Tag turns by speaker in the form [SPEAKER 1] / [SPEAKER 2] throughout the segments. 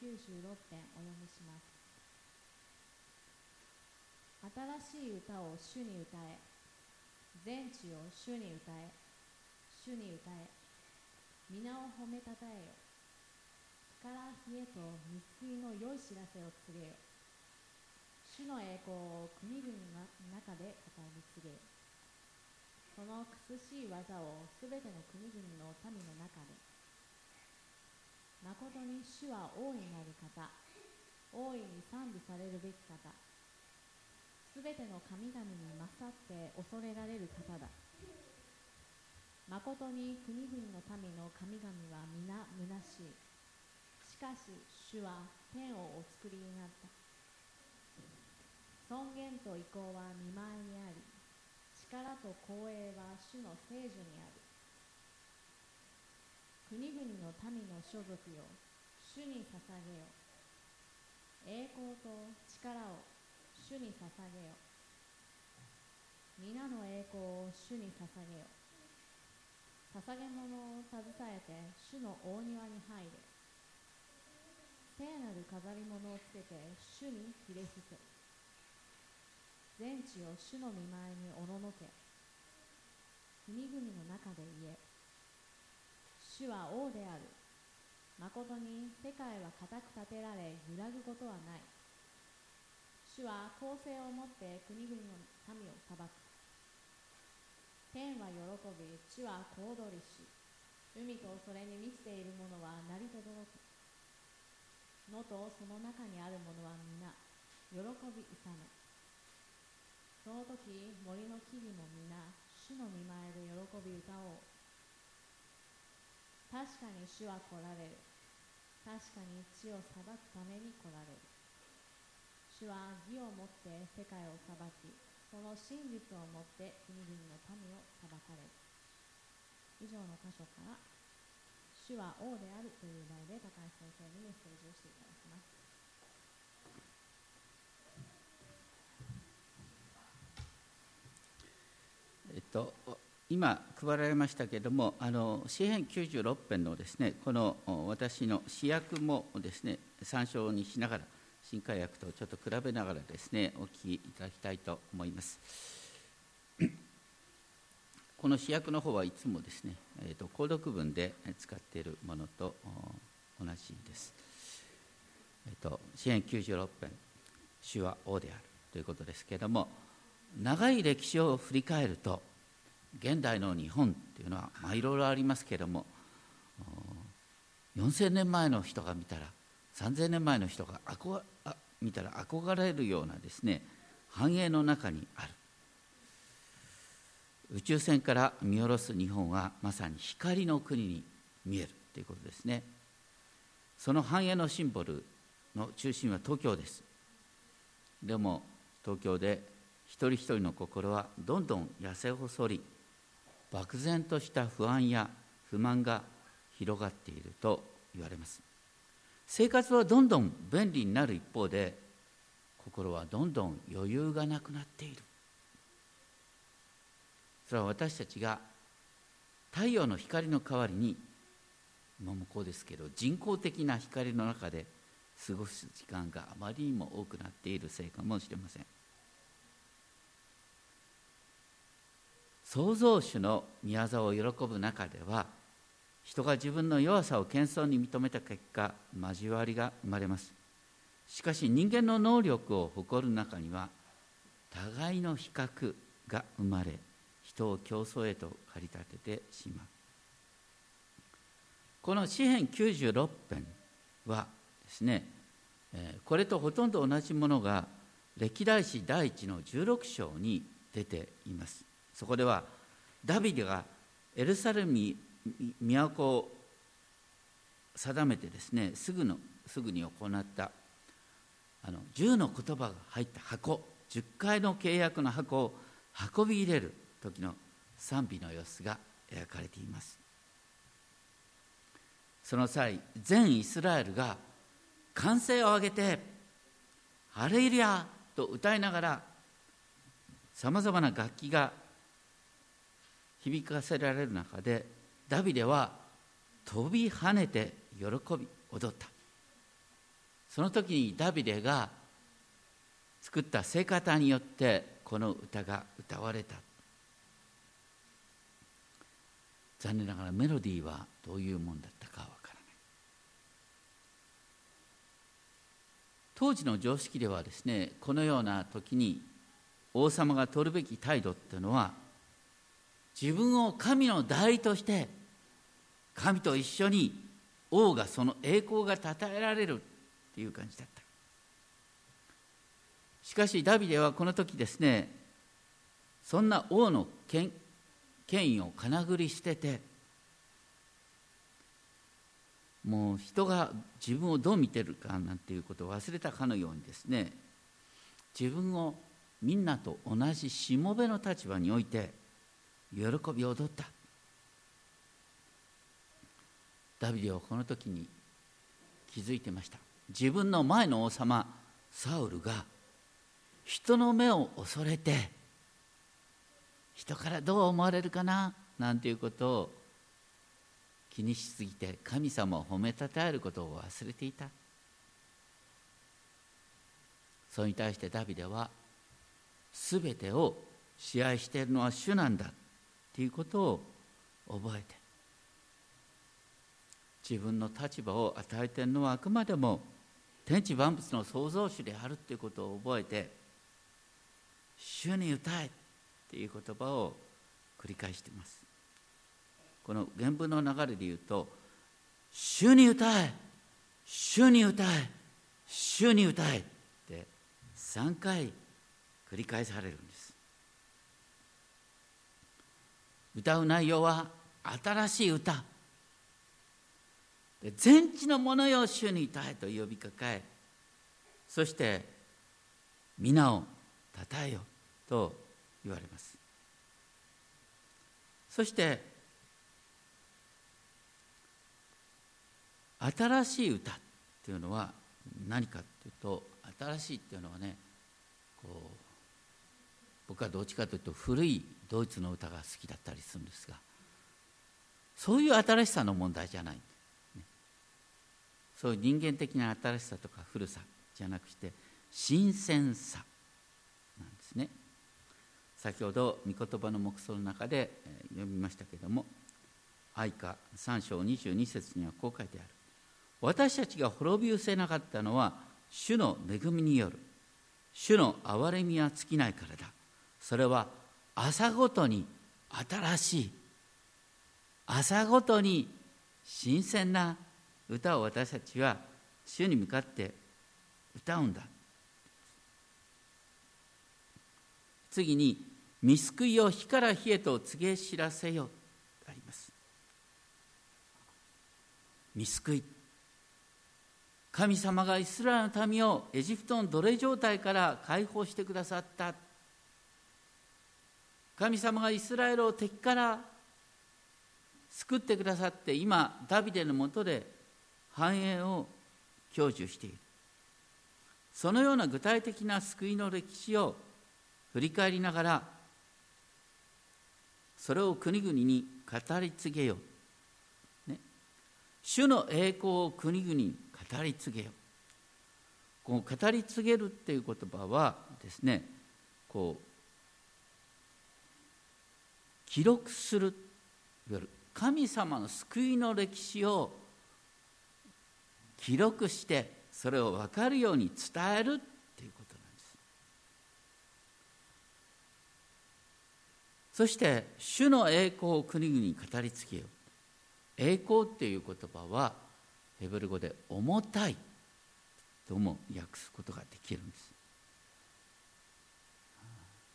[SPEAKER 1] 編お読みします。新しい歌を主に歌え。全地を主に歌え。主に歌え。皆を褒めたたえよ。から冷えと水水の良い知らせを告げよ。主の栄光を国々の中で語り継げよ。その苦しい技をすべての国々の民の中で誠に主は大いなる方。大いに賛美されるべき方。すべての神々に勝って恐れられる方だ。誠に国々の民の神々は皆虚しい。しかし主は天をお作りになった。尊厳と意向は見舞いにあり力と光栄は主の聖女にある。国々の民の所属よ主に捧げよ。栄光と力を主に捧げよ。皆の栄光を主に捧げよ。捧げ物を携えて主の大庭に入れ。聖なる飾り物をつけて主にひれ伏せ。全地を主の見舞いにおののけ。国々の中で言え。主は王である。誠に世界は固く立てられ揺らぐことはない。主は公正をもって国々の民を裁く。天は喜び地は小躍りし海とそれに満ちているものは鳴りとどろく野とその中にあるものは皆喜び勇めその時森の木々も皆主の見前で喜び歌おう。確かに主は来られる。確かに地を裁くために来られる。主は義をもって世界を裁きその真実をもって国々の民を裁かれる。以上の箇所から主は王であるという題で高橋先生にメッセージをしていただきます。
[SPEAKER 2] えっと、今配られましたけれども、あの詩編96編のですね、この私の詩訳もですね、参照にしながら、新海訳とちょっと比べながらですね、お聞きいただきたいと思います。この主役の方はいつもですね、えーと、購読文で使っているものと同じです。えーと、支援96編「主は王である」ということですけれども長い歴史を振り返ると現代の日本っていうのは、まあ、いろいろありますけれども4000年前の人が見たら3000年前の人が見たら憧れるようなですね繁栄の中にある。宇宙船から見下ろす日本はまさに光の国に見えるということですね。その繁栄のシンボルの中心は東京です。でも東京で一人一人の心はどんどん痩せ細り漠然とした不安や不満が広がっていると言われます。生活はどんどん便利になる一方で心はどんどん余裕がなくなっている。それは私たちが太陽の光の代わりに今もこうですけど人工的な光の中で過ごす時間があまりにも多くなっているせいかもしれません。創造主の御業を喜ぶ中では人が自分の弱さを謙遜に認めた結果交わりが生まれます。しかし人間の能力を誇る中には互いの比較が生まれ人を競争へと駆り立ててしまう。この詩編96編はですねこれとほとんど同じものが歴代史第一の16章に出ています。そこではダビデがエルサレムに都を定めてですねすぐのすぐに行ったあの10の言葉が入った箱10回の契約の箱を運び入れる時の賛美の様子が描かれていますその際全イスラエルが歓声を上げて「ハレイリア!」と歌いながらさまざまな楽器が響かせられる中でダビデは飛び跳ねて喜び踊った。その時にダビデが作った聖歌によってこの歌が歌われた。残念ながらメロディーはどういうもんだったかわからない。当時の常識ではですねこのような時に王様が取るべき態度っていうのは自分を神の代理として神と一緒に王がその栄光がたたえられるっていう感じだった。しかしダビデはこの時ですねそんな王の権威をかなぐり捨ててもう人が自分をどう見てるかなんていうことを忘れたかのようにですね自分をみんなと同じしもべの立場において喜び踊った。ダビデはこの時に気づいてました。自分の前の王様サウルが人の目を恐れて人からどう思われるかななんていうことを気にしすぎて神様を褒めたたえることを忘れていた。それに対してダビデは全てを支配しているのは主なんだ。ということを覚えて自分の立場を与えてるのはあくまでも天地万物の創造主であるということを覚えて主に歌えっていう言葉を繰り返しています。この原文の流れで言うと主に歌え主に歌え主に歌えって3回繰り返されるんです。歌う内容は新しい歌。全地の者よ主に歌えと呼びかけそして皆をたたえよと言われます。そして新しい歌っていうのは何かっていうと新しいっていうのはねこう僕はどっちかというと古いドイツの歌が好きだったりするんですがそういう新しさの問題じゃない、ね、そういう人間的な新しさとか古さじゃなくして新鮮さなんですね。先ほど御言葉の目想の中で読みましたけども愛歌3章22節にはこう書いてある。私たちが滅び失せなかったのは主の恵みによる。主の憐れみは尽きないからだ。それは朝ごとに新しい朝ごとに新鮮な歌を私たちは主に向かって歌うんだ。次に「見救いを火から火へと告げ知らせよ」あります。見救い。神様がイスラエルの民をエジプトの奴隷状態から解放してくださった。神様がイスラエルを敵から救ってくださって今ダビデのもとで繁栄を享受している。そのような具体的な救いの歴史を振り返りながらそれを国々に語り継げよ、ね、主の栄光を国々に語り継げよこの語り継げるっていう言葉はですねこう記録するいわゆる神様の救いの歴史を記録してそれを分かるように伝えるっていうことなんです。そして主の栄光を国々に語りつけよ。う栄光っていう言葉はヘブル語で重たいとも訳すことができるんです。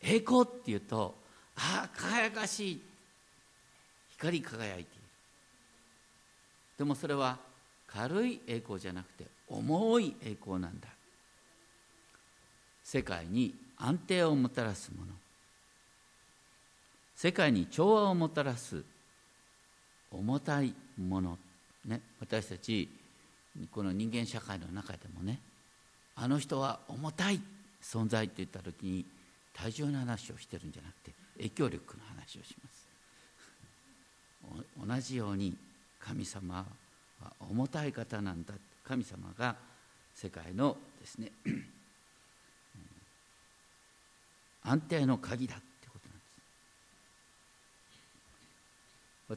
[SPEAKER 2] 栄光っていうとああ輝かしい。光り輝いている。でもそれは軽い栄光じゃなくて重い栄光なんだ。世界に安定をもたらすもの。世界に調和をもたらす重たいもの、ね、私たちこの人間社会の中でもねあの人は重たい存在って言った時に体重の話をしてるんじゃなくて影響力の話をします。同じように神様は重たい方なんだ。神様が世界のですね安定の鍵だってことなん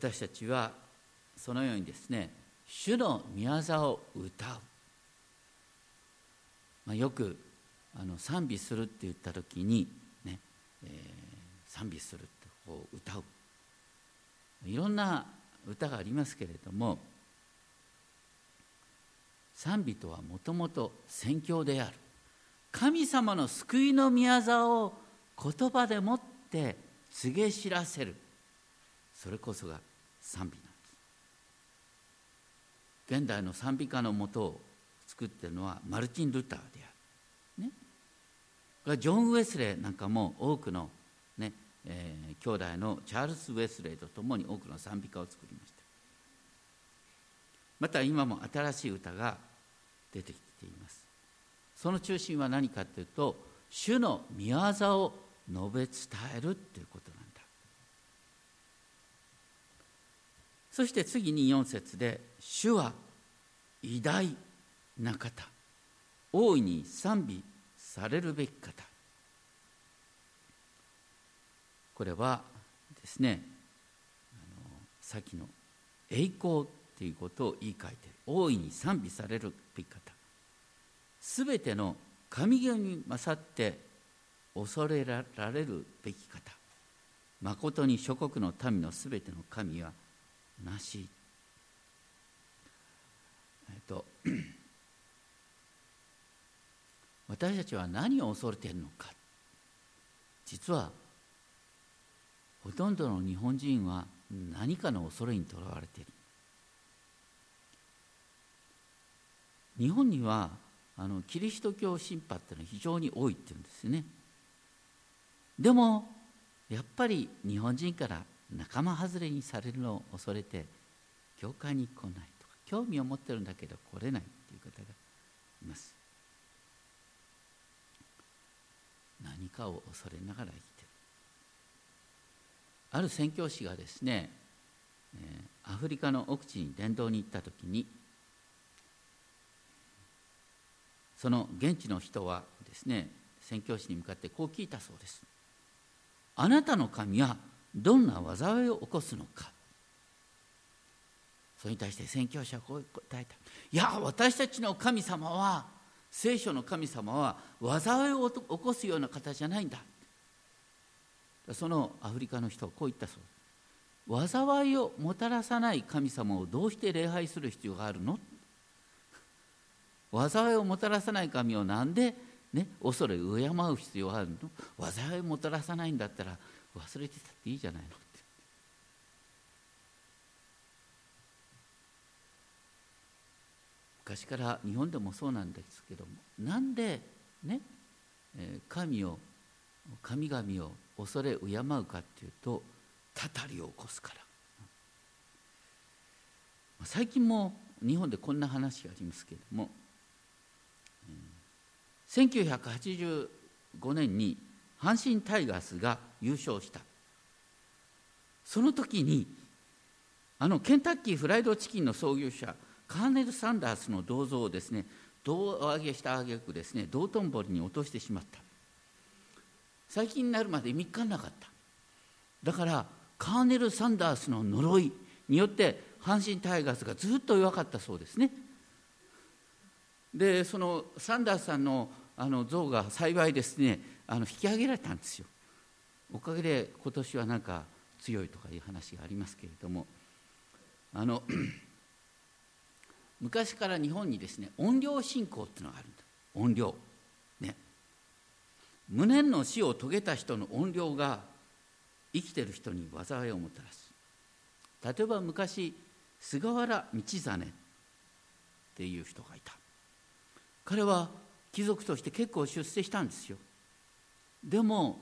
[SPEAKER 2] です。私たちはそのようにですね主の宮沢を歌う、まあ、よくあの賛美するって言った時にね、えー、賛美するってこう歌う。いろんな歌がありますけれども賛美とはもともと宣教である。神様の救いの宮沢を言葉でもって告げ知らせる。それこそが賛美なんです。現代の賛美歌のもとを作ってるのはマルチン・ルターである、ね、ジョン・ウェスレーなんかも多くの、えー、兄弟のチャールズ・ウェスレーと共に多くの賛美歌を作りました。また今も新しい歌が出てきています。その中心は何かというと主の御業を述べ伝えるということなんだ。そして次に4節で「主は偉大な方大いに賛美されるべき方」これはですねあのさっきの栄光ということを言い換えて大いに賛美されるべき方。すべての神々に勝って恐れられるべき方。まことに諸国の民のすべての神はなし。えっと私たちは何を恐れているのか。実はほとんどの日本人は何かの恐れにとらわれている。日本にはあのキリスト教神派っていうのは非常に多いっていうんですね。でもやっぱり日本人から仲間外れにされるのを恐れて教会に来ないとか興味を持ってるんだけど来れないっていう方がいます。何かを恐れながら生きある宣教師がですね、アフリカの奥地に伝道に行った時にその現地の人はですね宣教師に向かってこう聞いたそうです。あなたの神はどんな災いを起こすのか。それに対して宣教師はこう答えた。いや私たちの神様は聖書の神様は災いを起こすような方じゃないんだ。そのアフリカの人はこう言ったそう災いをもたらさない神様をどうして礼拝する必要があるの？災いをもたらさない神をなんで、ね、恐れ敬う必要があるの？災いをもたらさないんだったら忘れてたっていいじゃないの？って昔から日本でもそうなんですけどもなんでね神を神々を恐れ敬うかっていうとたたりを起こすから。最近も日本でこんな話がありますけれども1985年に阪神タイガースが優勝した。その時にあのケンタッキーフライドチキンの創業者カーネル・サンダースの銅像をですね胴上げした挙句ですね道頓堀に落としてしまった。最近になるまで3日なかった。だからカーネル・サンダースの呪いによって阪神タイガースがずっと弱かったそうですね。でそのサンダースさんのあの像が幸いですねあの引き上げられたんですよ。おかげで今年はなんか強いとかいう話がありますけれども。あの 昔から日本にですね怨霊信仰っていうのがあるんだ。怨霊無念の死を遂げた人の怨霊が生きてる人に災いをもたらす。例えば昔菅原道真っていう人がいた。彼は貴族として結構出世したんですよ。でも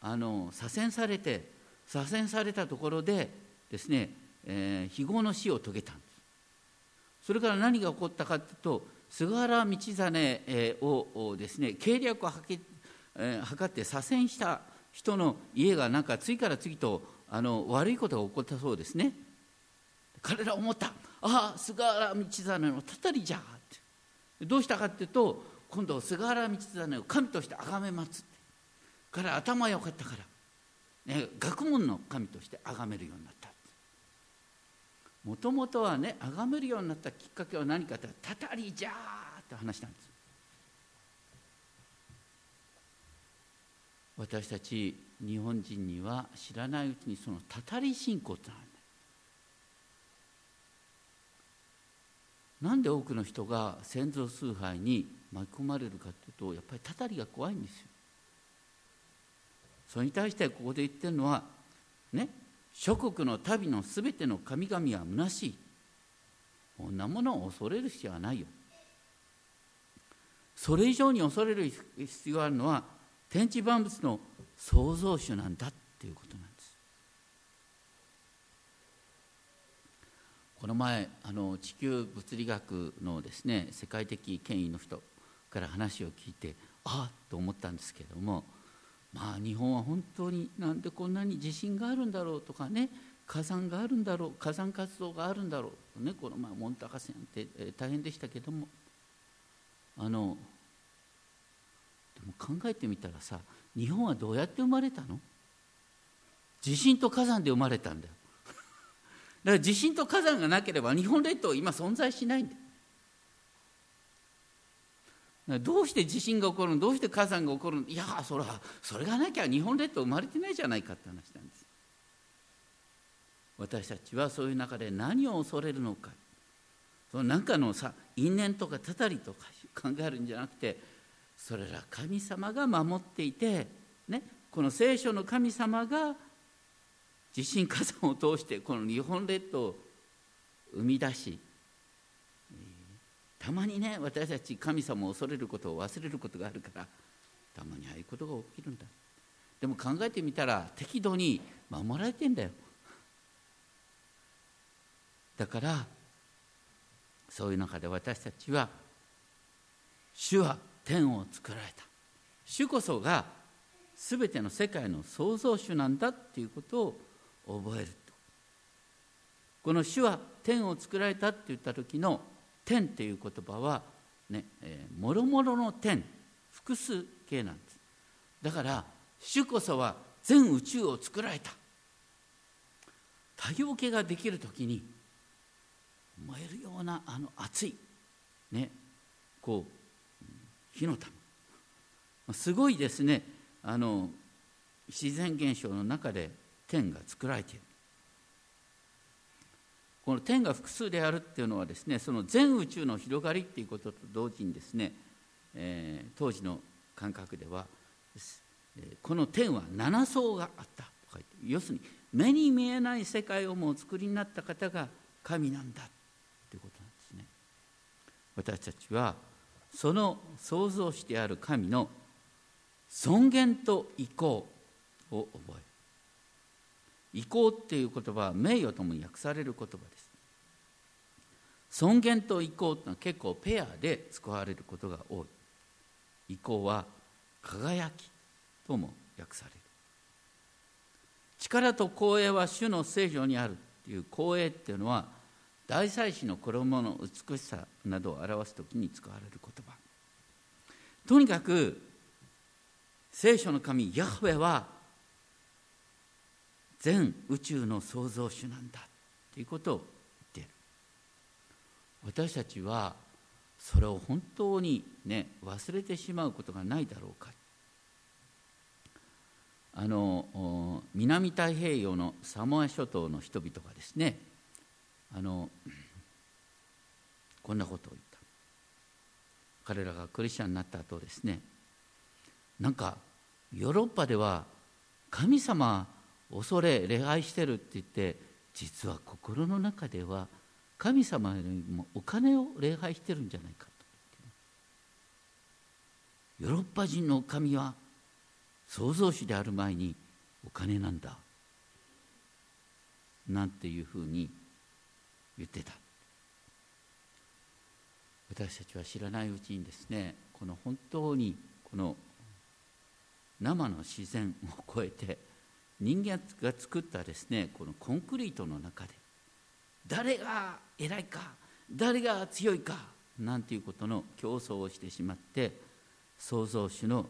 [SPEAKER 2] あの左遷されて左遷されたところでですね、えー、非業の死を遂げたんです。それから何が起こったかというと菅原道真をですね計略をはけ、えー、測って左遷した人の家がなんか次から次とあの悪いことが起こったそうですね。彼ら思った。ああ菅原道真のたたりじゃって。どうしたかっていうと今度菅原道真を神として崇めますって。から頭良かったから、ね、学問の神として崇めるようになったもともとはね崇めるようになったきっかけは何かって「たたりじゃー」って話なんです。私たち日本人には知らないうちにそのたたり信仰ってあるなんで多くの人が先祖崇拝に巻き込まれるかというとやっぱりたたりが怖いんですよ。それに対してここで言ってるのはね諸国の民のすべての神々は虚しい。こんなものを恐れる必要はないよ。それ以上に恐れる必要があるのは天地万物の創造主なんだっていうことなんです。この前あの地球物理学のですね世界的権威の人から話を聞いてああと思ったんですけれどもまあ日本は本当になんでこんなに地震があるんだろうとかね火山があるんだろう火山活動があるんだろうねこのまあモンタ河川って大変でしたけどもあの考えてみたらさ日本はどうやって生まれたの？地震と火山で生まれたんだよ。だから地震と火山がなければ日本列島今存在しないんだよ。どうして地震が起こるの？どうして火山が起こるの？いやそれはそれがなきゃ日本列島生まれてないじゃないかって話なんです私たちはそういう中で何を恐れるのか。その何かのさ因縁とかたたりとか考えるんじゃなくてそれら神様が守っていて、ね、この聖書の神様が地震火山を通してこの日本列島を生み出したまにね私たち神様を恐れることを忘れることがあるからたまにああいうことが起きるんだ。でも考えてみたら適度に守られてんだよ。だからそういう中で私たちは主は天を作られた。主こそが全ての世界の創造主なんだっていうことを覚えると。この主は天を作られたって言った時の天っていう言葉はね、え、もろもろの天複数形なんです。だから主こそは全宇宙を作られた。多様形ができる時に燃えるようなあの熱いねこう火の玉。すごいですね。あの自然現象の中で天が作られている。この天が複数であるっていうのはですねその全宇宙の広がりっていうことと同時にですね、えー、当時の感覚ではこの天は七層があったと書いて要するに目に見えない世界をもう作りになった方が神なんだということなんですね。私たちはその創造主である神の尊厳と意向を覚える。意向っていう言葉は名誉とも訳される言葉です。尊厳と意向というのは結構ペアで使われることが多い。意向は輝きとも訳される。力と光栄は主の聖女にあるっていう光栄っていうのは大祭司の衣の美しさなどを表す時に使われる言葉。とにかく聖書の神ヤフェは全宇宙の創造主なんだということを言っている。私たちはそれを本当にね忘れてしまうことがないだろうか。あの南太平洋のサモア諸島の人々がですねあのこんなことを言った。彼らがクリスチャンになった後ですね。なんかヨーロッパでは神様恐れ礼拝してるって言って実は心の中では神様よりもお金を礼拝してるんじゃないかと。ヨーロッパ人の神は創造主である前にお金なんだ。なんていうふうに言ってた。私たちは知らないうちにですねこの本当にこの生の自然を超えて人間が作ったですねこのコンクリートの中で誰が偉いか誰が強いか、なんていうことの競争をしてしまって創造主の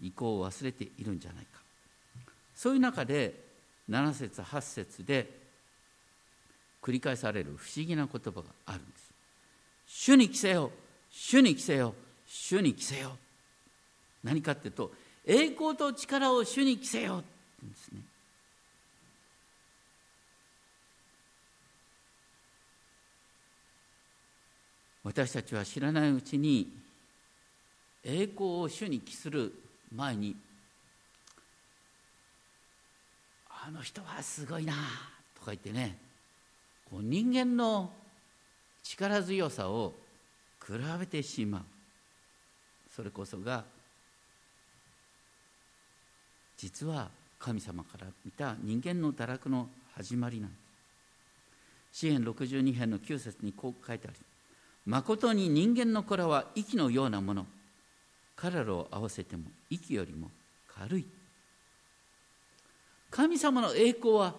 [SPEAKER 2] 意向を忘れているんじゃないか。そういう中で7節8節で繰り返される不思議な言葉があるんです。主に着せよ。主に着せよ。主に着せよ。何かっていうと栄光と力を主に着せよ。って言うんですね。私たちは知らないうちに栄光を主に帰する前にあの人はすごいなとか言ってねこう人間の力強さを比べてしまう。それこそが実は神様から見た人間の堕落の始まりなんです。詩篇62編の9節にこう書いてある。まことに人間の子らは息のようなもの。彼らを合わせても息よりも軽い。神様の栄光は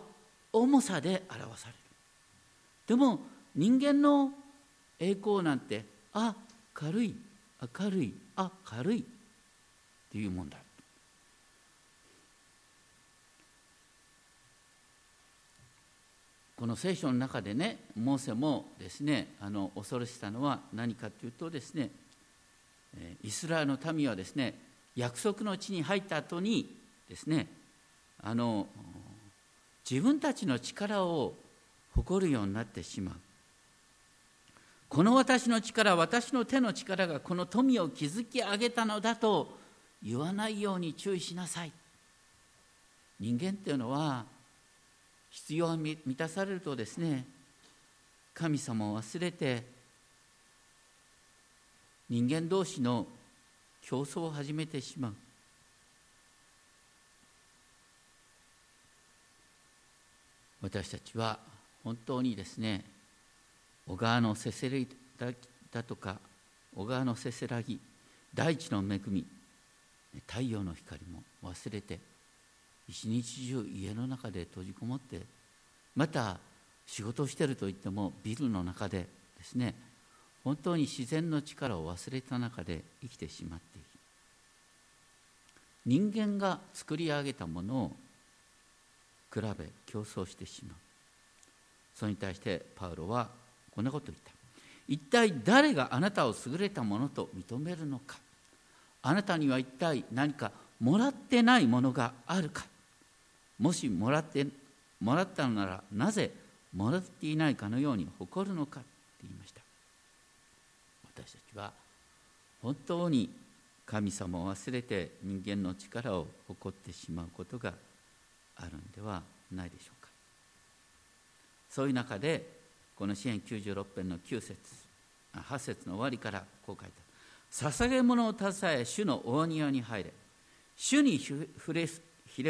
[SPEAKER 2] 重さで表される。でも人間の栄光なんてあ軽い明るいあ軽いっていうもんだ。この聖書の中でねモーセもですねあの恐ろしさのは何かというとですねイスラエルの民はですね約束の地に入った後にですねあの自分たちの力を誇るようになってしまう。この私の力私の手の力がこの富を築き上げたのだと言わないように注意しなさい。人間っていうのは必要が満たされるとですね神様を忘れて人間同士の競争を始めてしまう。私たちは本当にですね小川のせせらぎだとか小川のせせらぎ大地の恵み太陽の光も忘れて一日中家の中で閉じこもってまた仕事をしてるといってもビルの中でですね本当に自然の力を忘れた中で生きてしまっている。人間が作り上げたものを比べ競争してしまう。それに対してパウロはこんなことを言った。一体誰があなたを優れたものと認めるのか。あなたには一体何かもらってないものがあるか。もしもらってもらったのならなぜもらっていないかのように誇るのか。って言いました。私たちは本当に神様を忘れて人間の力を誇ってしまうことがあるんではないでしょうか。そういう中でこの支援96編の9節8節の終わりからこう書いてある。捧げ物を携え主の大庭に入れ。主にひれ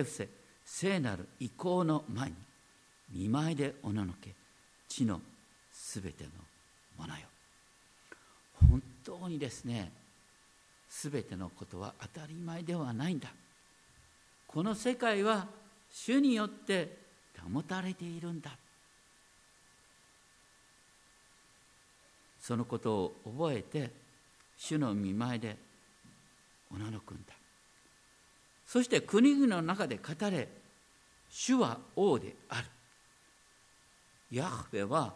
[SPEAKER 2] 伏せ聖なる意向の前に見舞いでおののけ地のすべてのものよ。本当にですねすべてのことは当たり前ではないんだ。この世界は主によって保たれているんだ。そのことを覚えて主の見舞いでおののくんだ。そして国々の中で語れ主は王である。ヤフベは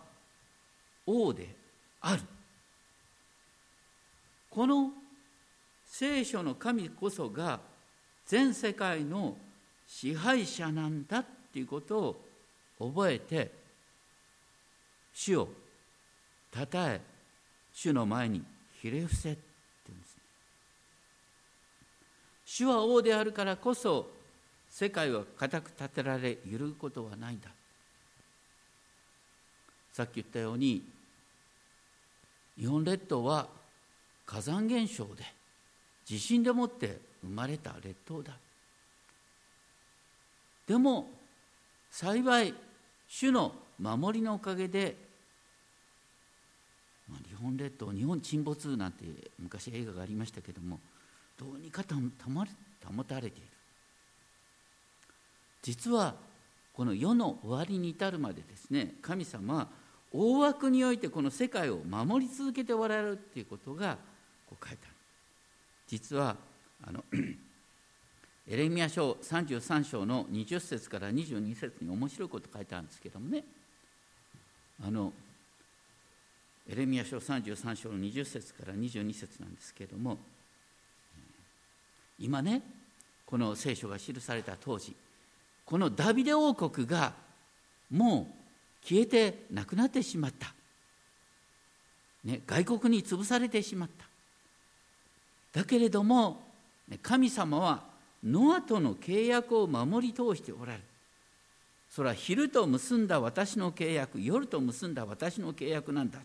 [SPEAKER 2] 王である。この聖書の神こそが全世界の支配者なんだっていうことを覚えて主をたたえ主の前にひれ伏せって言うんですね。主は王であるからこそ世界は固く立てられ揺るぐことはないんだ。さっき言ったように日本列島は火山現象で地震でもって生まれた列島だ。でも幸い主の守りのおかげで、本列島日本沈没なんて昔映画がありましたけどもどうにか保たれている。実はこの世の終わりに至るまでですね神様は大枠においてこの世界を守り続けておられるっていうことがこう書いてある。実はあの エレミア書33章の20節から22節に面白いこと書いてあるんですけどもね。あのエレミア書33章の20節から22節なんですけれども今ねこの聖書が記された当時このダビデ王国がもう消えてなくなってしまった、ね、外国に潰されてしまった。だけれども神様はノアとの契約を守り通しておられる。それは昼と結んだ私の契約夜と結んだ私の契約なんだ。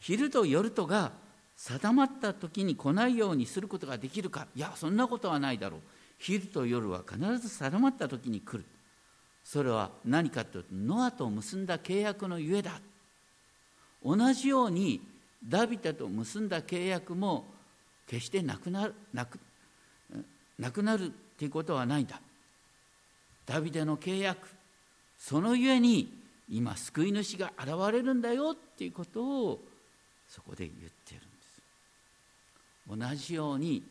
[SPEAKER 2] 昼と夜とが定まった時に来ないようにすることができるか。いやそんなことはないだろう。昼と夜は必ず定まった時に来る。それは何かというとノアと結んだ契約のゆえだ。同じようにダビデと結んだ契約も決してなくなるなくなくなるっていうことはないんだ。ダビデの契約そのゆえに今救い主が現れるんだよっていうことをそこで言ってるんです。同じように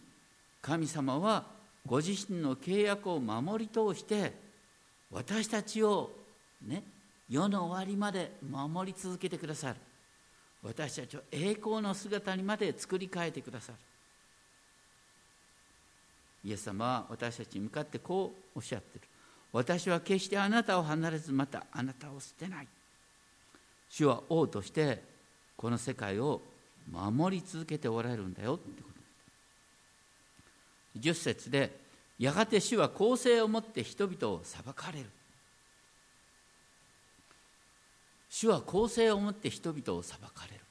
[SPEAKER 2] 神様はご自身の契約を守り通して私たちをね世の終わりまで守り続けてくださる。私たちを栄光の姿にまで作り変えてくださる。イエス様は私たちに向かってこうおっしゃってる。私は決してあなたを離れずまたあなたを捨てない。主は王としてこの世界を守り続けておられるんだよってこと。10節でやがて主は公正をもって人々を裁かれる。主は公正をもって人々を裁かれる。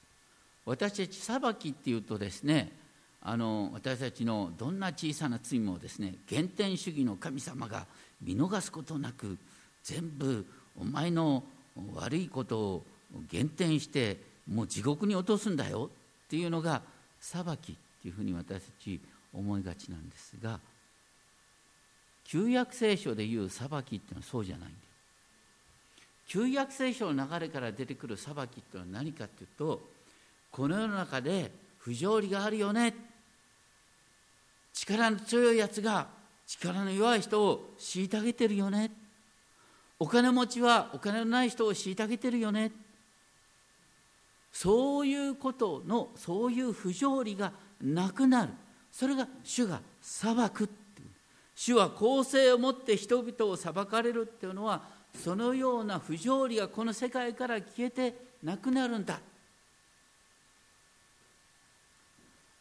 [SPEAKER 2] 私たち裁きっていうとですねあの私たちのどんな小さな罪もですね原点主義の神様が見逃すことなく全部お前の悪いことを減点してもう地獄に落とすんだよっていうのが裁きっていうふうに私たち思いがちなんですが旧約聖書でいう裁きっていうのはそうじゃないんだよ。旧約聖書の流れから出てくる裁きっていうのは何かっていうとこの世の中で不条理があるよね。力の強いやつが力の弱い人を虐げてるよね。お金持ちはお金のない人を虐げてるよね。そういうことのそういう不条理がなくなる。それが主が裁くっていう。主は公正をもって人々を裁かれるっていうのはそのような不条理がこの世界から消えてなくなるんだ。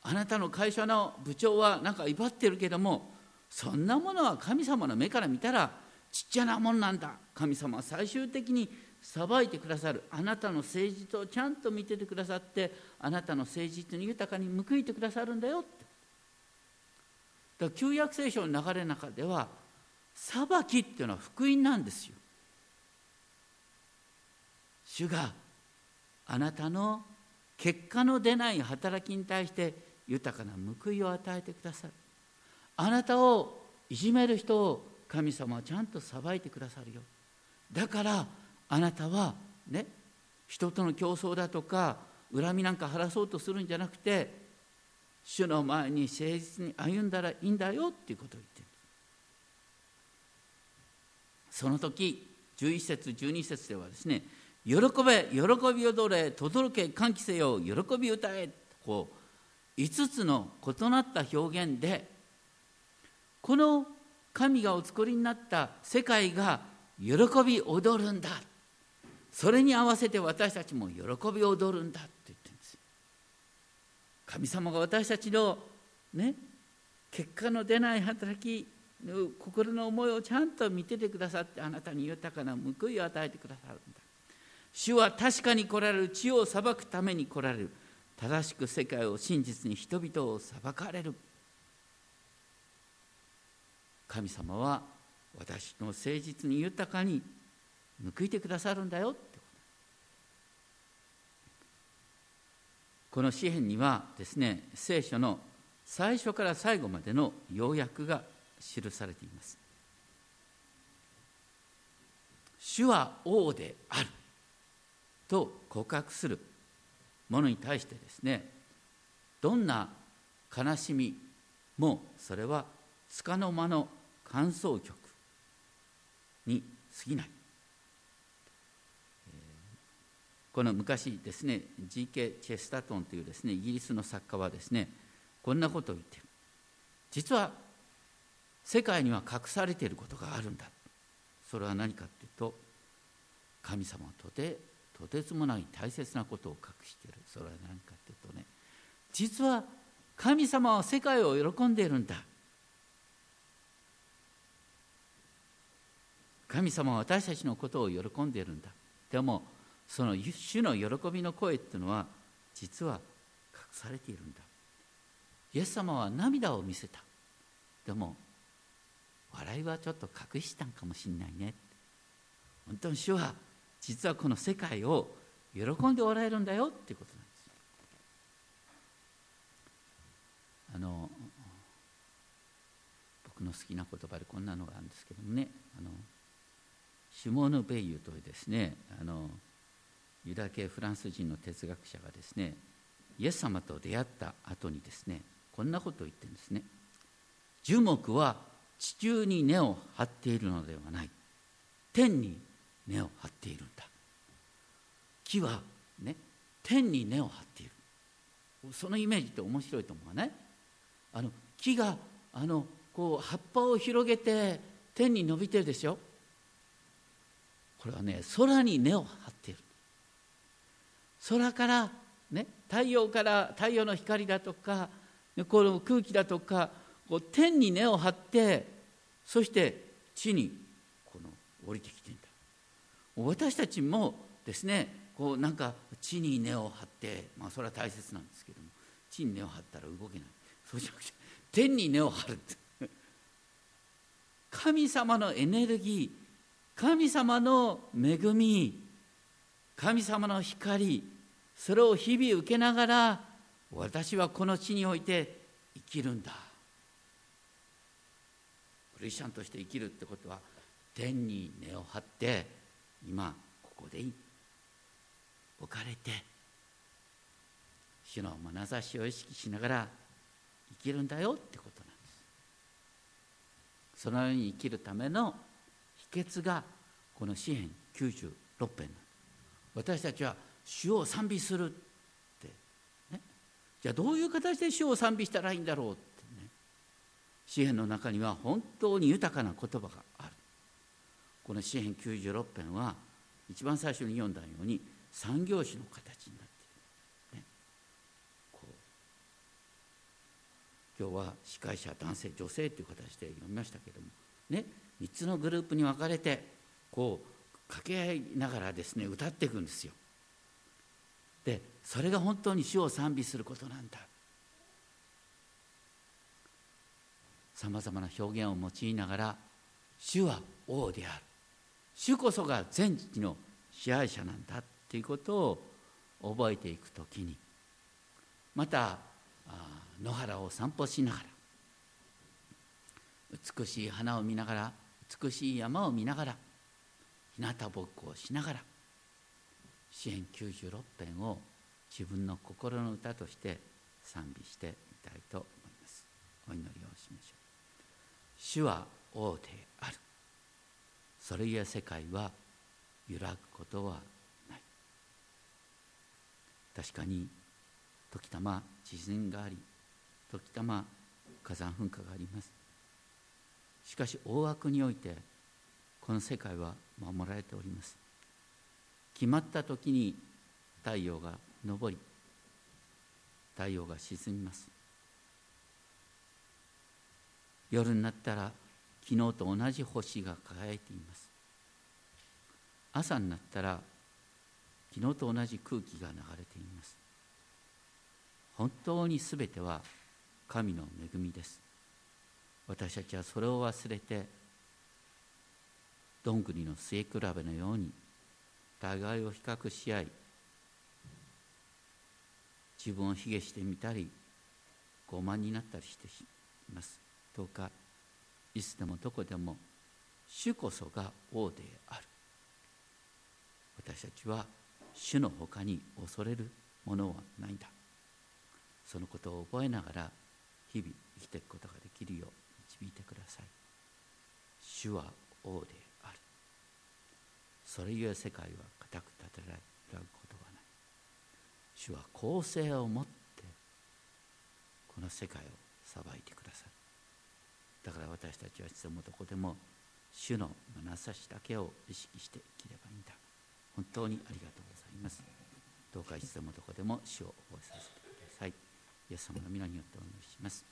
[SPEAKER 2] あなたの会社の部長はなんか威張ってるけどもそんなものは神様の目から見たらちっちゃなもんなんだ。神様は最終的に裁いてくださる。あなたの誠実をちゃんと見ててくださってあなたの誠実に豊かに報いてくださるんだよって。だから旧約聖書の流れの中では裁きっていうのは福音なんですよ。主があなたの結果の出ない働きに対して豊かな報いを与えてくださる。あなたをいじめる人を神様はちゃんと裁いてくださるよ。だからあなたはね人との競争だとか恨みなんか晴らそうとするんじゃなくて主の前に誠実に歩んだらいいんだよっていうことを言ってる。その時11節12節ではですね喜べ喜び踊れ轟け歓喜せよ喜び歌えこう5つの異なった表現でこの神がお作りになった世界が喜び踊るんだ。それに合わせて私たちも喜びを踊るんだって言ってるんです。神様が私たちのね結果の出ない働き心の思いをちゃんと見ててくださってあなたに豊かな報いを与えてくださるんだ。主は確かに来られる地を裁くために来られる。正しく世界を真実に人々を裁かれる。神様は私の誠実に豊かに報いてくださるんだよってこの詩篇にはですね聖書の最初から最後までの要約が記されています。主は王であると告白するものに対してですねどんな悲しみもそれは束の間の感想曲に過ぎない。この昔ですね G.K. チェスタトンというですねイギリスの作家はですねこんなことを言ってる。実は世界には隠されていることがあるんだ。それは何かっていうと神様はとてとてつもない大切なことを隠している。それは何かっていうとね実は神様は世界を喜んでいるんだ。神様は私たちのことを喜んでいるんだ。でもその主の喜びの声っていうのは実は隠されているんだ。イエス様は涙を見せた。でも笑いはちょっと隠したんかもしれないね。本当に主は実はこの世界を喜んでおられるんだよっていうことなんです。あの僕の好きな言葉でこんなのがあるんですけどもね。あのシュモーヌ・ベイユというですねあのユダ系フランス人の哲学者がですねイエス様と出会った後にですねこんなことを言ってるんですね。樹木は地中に根を張っているのではない。天に根を張っているんだ。木はね天に根を張っている。そのイメージって面白いと思わない？あの木があのこう葉っぱを広げて天に伸びてるでしょ？これはね空に根を張っている。空からね太陽から太陽の光だとかこの空気だとかこう天に根を張ってそして地にこの降りてきてんだ。私たちもですねこうなんか地に根を張ってまあそれは大切なんですけども地に根を張ったら動けない。そうじゃなくて天に根を張るって。神様のエネルギー神様の恵み神様の光それを日々受けながら私はこの地において生きるんだ。クリスチャンとして生きるってことは天に根を張って今ここで置かれて主の眼差しを意識しながら生きるんだよってことなんです。そのように生きるための秘訣がこの詩篇96編なんです。私たちは主を賛美するって、ね、じゃあどういう形で主を賛美したらいいんだろうってね。詩篇の中には本当に豊かな言葉がある。この詩篇96編は一番最初に読んだように三行詞の形になっている、ね、こう。今日は司会者男性女性という形で読みましたけども。ね。3つのグループに分かれてこう掛け合いながらですね歌っていくんですよ。でそれが本当に主を賛美することなんだ。さまざまな表現を用いながら主は王である主こそが全地の支配者なんだっていうことを覚えていくときにまた野原を散歩しながら美しい花を見ながら美しい山を見ながら日向ぼっこをしながら詩篇96編を自分の心の歌として賛美してみたいと思います。お祈りをしましょう。主は王である。それゆえ世界は揺らぐことはない。確かに時たま地震があり時たま火山噴火があります。しかし大枠においてこの世界は守られております。決まった時に太陽が昇り太陽が沈みます。夜になったら昨日と同じ星が輝いています。朝になったら昨日と同じ空気が流れています。本当に全ては神の恵みです。私たちはそれを忘れてどんぐりの末比べのように互いを比較し合い自分を卑下してみたり傲慢になったりしています。どうかいつでもどこでも主こそが王である。私たちは主のほかに恐れるものはないんだ。そのことを覚えながら日々生きていくことができるよう導いてください。主は王である。それゆえ世界は固く立てられることはない主は公正をもってこの世界を裁いてくださるだから私たちはいつでもどこでも主の眼差しだけを意識して生きればいいんだ。本当にありがとうございます。どうかいつでもどこでも主を覚えさせてください。イエス様の皆によってお願いします。